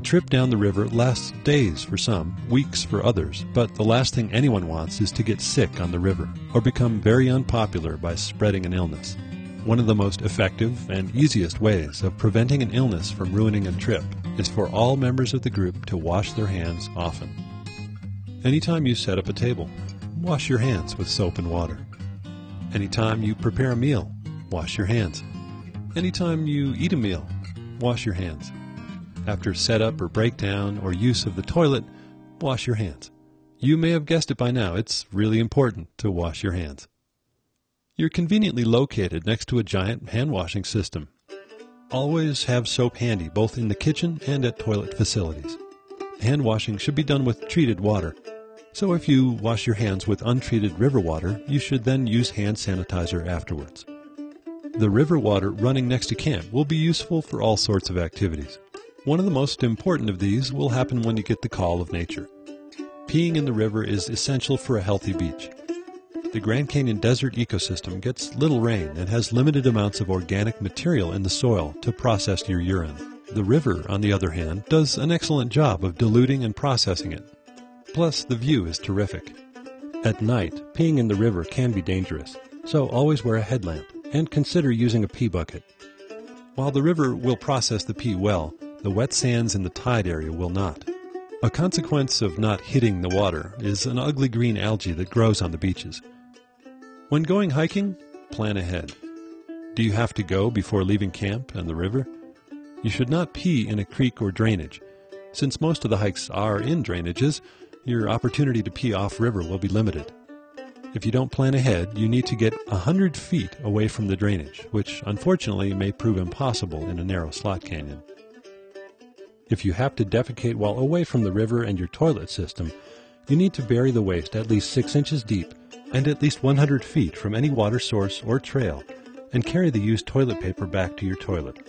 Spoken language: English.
A trip down the river lasts days for some, weeks for others, but the last thing anyone wants is to get sick on the river or become very unpopular by spreading an illness. One of the most effective and easiest ways of preventing an illness from ruining a trip is for all members of the group to wash their hands often. Anytime you set up a table, wash your hands with soap and water. Anytime you prepare a meal, wash your hands. Anytime you eat a meal, wash your hands. After setup or breakdown or use of the toilet, wash your hands. You may have guessed it by now, it's really important to wash your hands. You're conveniently located next to a giant hand washing system. Always have soap handy both in the kitchen and at toilet facilities. Hand washing should be done with treated water. So if you wash your hands with untreated river water, you should then use hand sanitizer afterwards. The river water running next to camp will be useful for all sorts of activities. One of the most important of these will happen when you get the call of nature. Peeing in the river is essential for a healthy beach. The Grand Canyon desert ecosystem gets little rain and has limited amounts of organic material in the soil to process your urine. The river, on the other hand, does an excellent job of diluting and processing it. Plus, the view is terrific. At night, peeing in the river can be dangerous, so always wear a headlamp and consider using a pee bucket. While the river will process the pee well, the wet sands in the tide area will not. A consequence of not hitting the water is an ugly green algae that grows on the beaches. When going hiking, plan ahead. Do you have to go before leaving camp and the river? You should not pee in a creek or drainage. Since most of the hikes are in drainages, your opportunity to pee off river will be limited. If you don't plan ahead, you need to get a hundred feet away from the drainage, which unfortunately may prove impossible in a narrow slot canyon. If you have to defecate while away from the river and your toilet system, you need to bury the waste at least 6 inches deep and at least 100 feet from any water source or trail, and carry the used toilet paper back to your toilet.